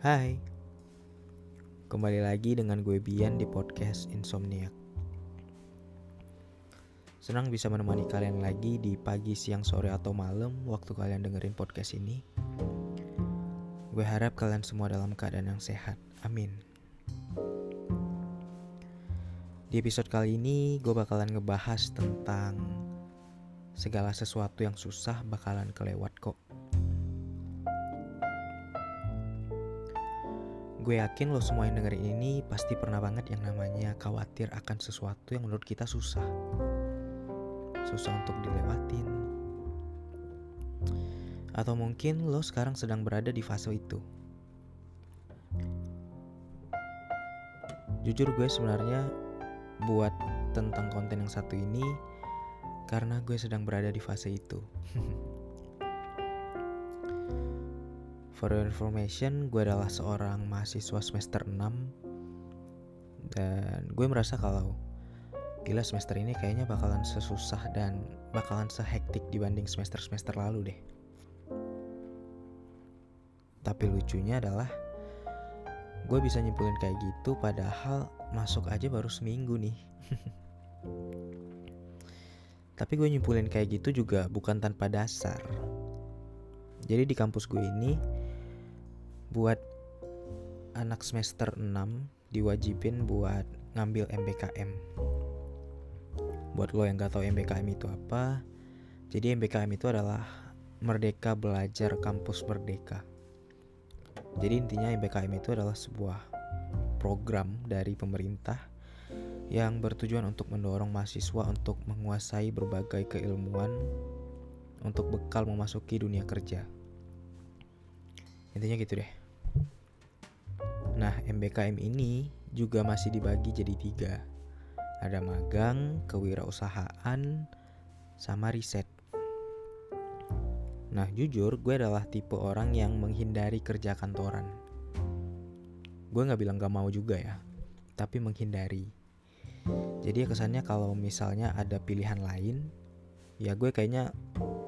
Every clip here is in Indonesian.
Hai. Kembali lagi dengan gue Bian di podcast Insomniac. Senang bisa menemani kalian lagi di pagi, siang, sore, atau malam Waktu kalian dengerin podcast ini. Gue harap kalian semua dalam keadaan yang sehat. Amin. Di episode kali ini gue bakalan ngebahas tentang Segala sesuatu yang susah bakalan kelewat kok Gue yakin lo semua yang dengerin ini pasti pernah banget yang namanya khawatir akan sesuatu yang menurut kita susah. Susah untuk dilewatin. Atau mungkin lo sekarang sedang berada di fase itu. Jujur gue sebenarnya buat tentang konten yang satu ini karena gue sedang berada di fase itu. For your information, gue adalah seorang mahasiswa semester 6 Dan gue merasa kalau Gila semester ini kayaknya bakalan sesusah dan bakalan sehektik dibanding semester-semester lalu deh. Tapi lucunya adalah Gue bisa nyimpulin kayak gitu padahal masuk aja baru seminggu nih. Tapi gue nyimpulin kayak gitu juga bukan tanpa dasar. Jadi di kampus gue ini buat anak semester 6 diwajibin buat ngambil MBKM. Buat lo yang gak tahu MBKM itu apa, jadi MBKM itu adalah Merdeka Belajar Kampus Merdeka. Jadi intinya MBKM itu adalah sebuah program dari pemerintah yang bertujuan untuk mendorong mahasiswa untuk menguasai berbagai keilmuan untuk bekal memasuki dunia kerja. Intinya gitu deh. Nah, MBKM ini juga masih dibagi jadi tiga. Ada magang, kewirausahaan, sama riset. Nah, jujur gue adalah tipe orang yang menghindari kerja kantoran. Gue gak bilang gak mau juga ya, tapi menghindari. Jadi ya kesannya kalau misalnya ada pilihan lain, ya gue kayaknya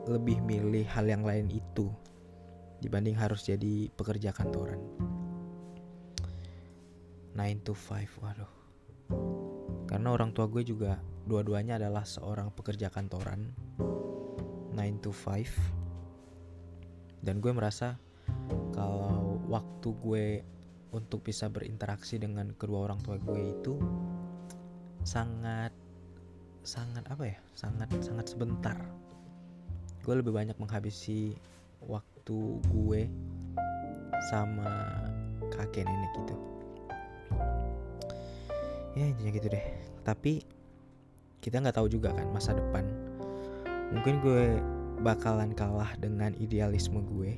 lebih milih hal yang lain itu dibanding harus jadi pekerja kantoran. 9 to 5 waduh. Karena orang tua gue juga dua-duanya adalah seorang pekerja kantoran 9 to 5 dan gue merasa kalau waktu gue untuk bisa berinteraksi dengan kedua orang tua gue itu sangat sangat apa ya? Sangat sangat sebentar. Gue lebih banyak menghabisi waktu gue sama kakek nenek gitu ya intinya gitu deh. Tapi kita nggak tahu juga kan masa depan. Mungkin gue bakalan kalah dengan idealisme gue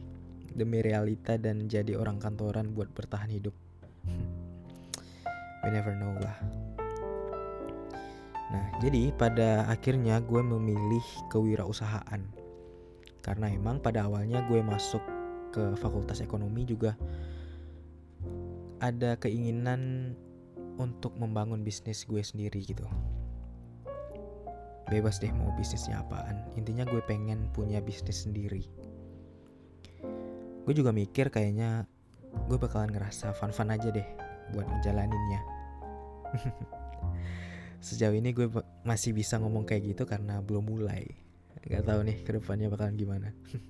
demi realita dan jadi orang kantoran buat bertahan hidup. We never know lah. Nah jadi pada akhirnya gue memilih kewirausahaan. Karena emang pada awalnya gue masuk ke fakultas ekonomi juga ada keinginan untuk membangun bisnis gue sendiri gitu. Bebas deh mau bisnisnya apaan. Intinya gue pengen punya bisnis sendiri. Gue juga mikir kayaknya gue bakalan ngerasa fun-fun aja deh buat ngejalaninnya. Sejauh ini gue masih bisa ngomong kayak gitu karena belum mulai. Gak tahu nih ke depannya bakalan gimana.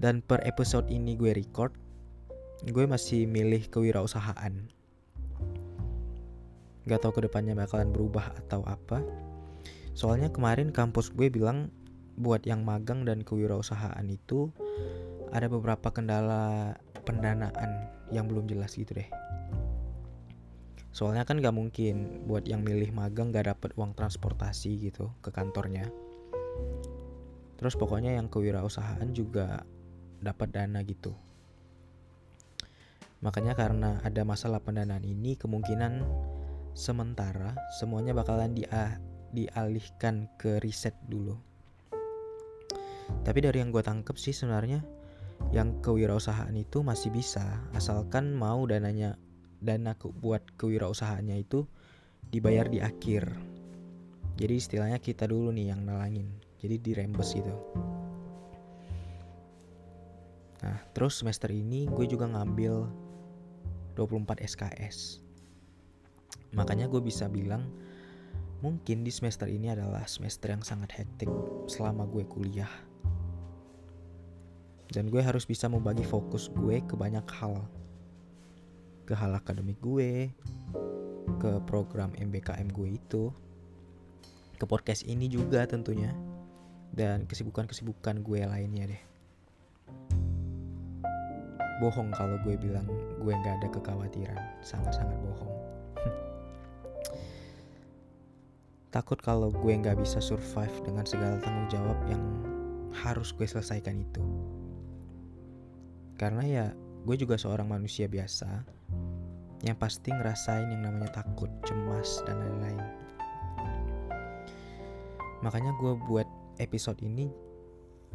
Dan per episode ini gue record gue masih milih kewirausahaan Gak tau ke depannya bakalan berubah atau apa. Soalnya kemarin kampus gue bilang buat yang magang dan kewirausahaan itu ada beberapa kendala pendanaan yang belum jelas gitu deh. Soalnya kan gak mungkin buat yang milih magang gak dapet uang transportasi gitu ke kantornya. Terus pokoknya yang kewirausahaan juga dapat dana gitu. Makanya karena ada masalah pendanaan ini kemungkinan sementara semuanya bakalan dia dialihkan ke riset dulu. Tapi dari yang gue tangkep sih sebenarnya yang kewirausahaan itu masih bisa asalkan mau dananya dana ke, buat kewirausahaannya itu dibayar di akhir. Jadi istilahnya kita dulu nih yang nalangin. Jadi dirembes gitu. Nah, terus semester ini gue juga ngambil 24 SKS. Makanya gue bisa bilang mungkin di semester ini adalah semester yang sangat hektik selama gue kuliah. Dan gue harus bisa membagi fokus gue ke banyak hal. Ke hal akademik gue, ke program MBKM gue itu, ke podcast ini juga tentunya, dan kesibukan-kesibukan gue lainnya deh bohong kalau gue bilang gue nggak ada kekhawatiran sangat-sangat bohong takut kalau gue nggak bisa survive dengan segala tanggung jawab yang harus gue selesaikan itu karena ya gue juga seorang manusia biasa yang pasti ngerasain yang namanya takut, cemas, dan lain-lain. Makanya gue buat episode ini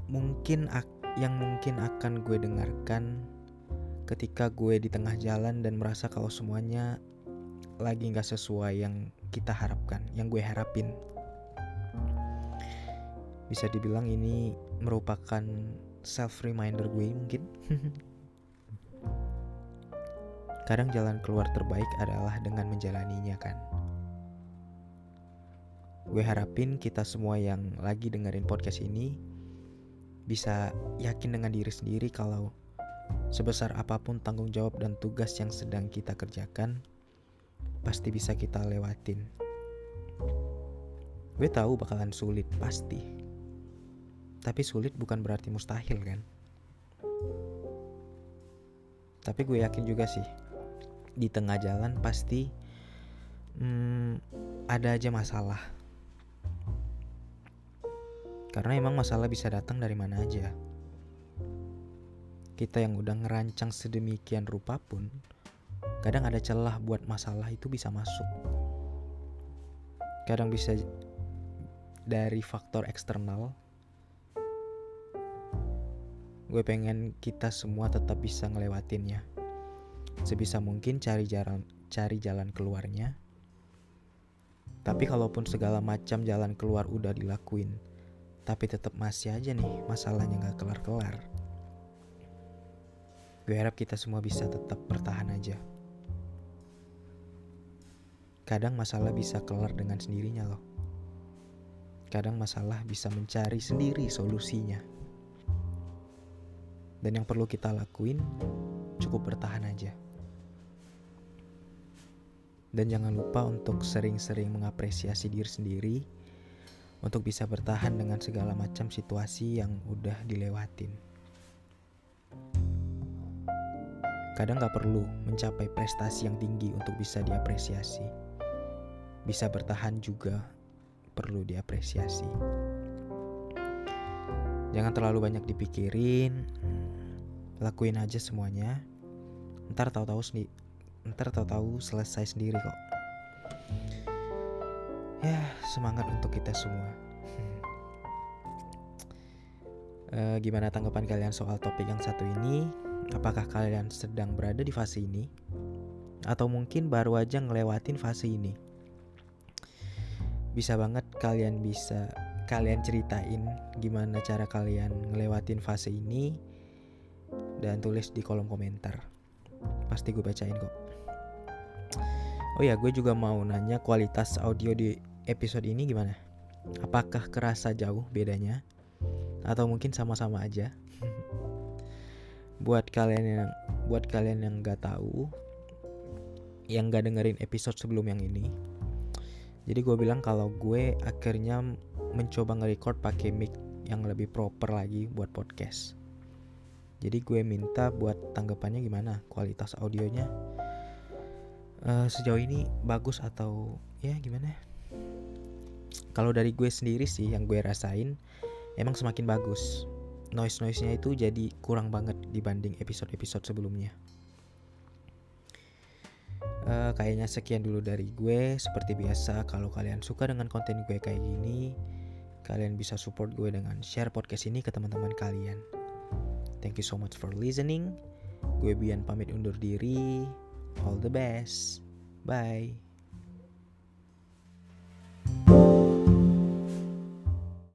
mungkin yang mungkin akan gue dengarkan ketika gue di tengah jalan dan merasa kalau semuanya lagi nggak sesuai yang kita harapkan, yang gue harapin. Bisa dibilang ini merupakan self reminder gue mungkin. Kadang jalan keluar terbaik adalah dengan menjalaninya kan. Gue harapin kita semua yang lagi dengerin podcast ini bisa yakin dengan diri sendiri kalau Sebesar apa pun tanggung jawab dan tugas yang sedang kita kerjakan, pasti bisa kita lewatin. Gue tahu bakalan sulit, pasti. Tapi sulit bukan berarti mustahil kan? Tapi gue yakin juga sih, di tengah jalan pasti hmm, ada aja masalah. Karena emang masalah bisa datang dari mana aja kita yang udah ngerancang sedemikian rupa pun kadang ada celah buat masalah itu bisa masuk. Kadang bisa dari faktor eksternal. Gue pengen kita semua tetap bisa ngelewatinnya. Sebisa mungkin cari jalan cari jalan keluarnya. Tapi kalaupun segala macam jalan keluar udah dilakuin, tapi tetap masih aja nih masalahnya nggak kelar-kelar Gue harap kita semua bisa tetap bertahan aja. Kadang masalah bisa kelar dengan sendirinya loh. Kadang masalah bisa mencari sendiri solusinya. Dan yang perlu kita lakuin cukup bertahan aja. Dan jangan lupa untuk sering-sering mengapresiasi diri sendiri untuk bisa bertahan dengan segala macam situasi yang udah dilewatin. Kadang gak perlu mencapai prestasi yang tinggi untuk bisa diapresiasi. Bisa bertahan juga perlu diapresiasi. Jangan terlalu banyak dipikirin, lakuin aja semuanya. Ntar tahu-tahu sendiri, ntar tahu-tahu selesai sendiri kok. Ya, semangat untuk kita semua. uh, gimana tanggapan kalian soal topik yang satu ini? Apakah kalian sedang berada di fase ini? Atau mungkin baru aja ngelewatin fase ini? Bisa banget kalian bisa kalian ceritain gimana cara kalian ngelewatin fase ini dan tulis di kolom komentar. Pasti gue bacain kok. Oh ya, gue juga mau nanya kualitas audio di episode ini gimana? Apakah kerasa jauh bedanya? Atau mungkin sama-sama aja? buat kalian yang buat kalian yang nggak tahu yang nggak dengerin episode sebelum yang ini jadi gue bilang kalau gue akhirnya mencoba nge-record pakai mic yang lebih proper lagi buat podcast. Jadi gue minta buat tanggapannya gimana? Kualitas audionya uh, sejauh ini bagus atau ya gimana? Kalau dari gue sendiri sih yang gue rasain emang semakin bagus. Noise-noise-nya itu jadi kurang banget dibanding episode-episode sebelumnya. Uh, kayaknya sekian dulu dari gue. Seperti biasa, kalau kalian suka dengan konten gue kayak gini, kalian bisa support gue dengan share podcast ini ke teman-teman kalian. Thank you so much for listening. Gue Bian pamit undur diri. All the best. Bye.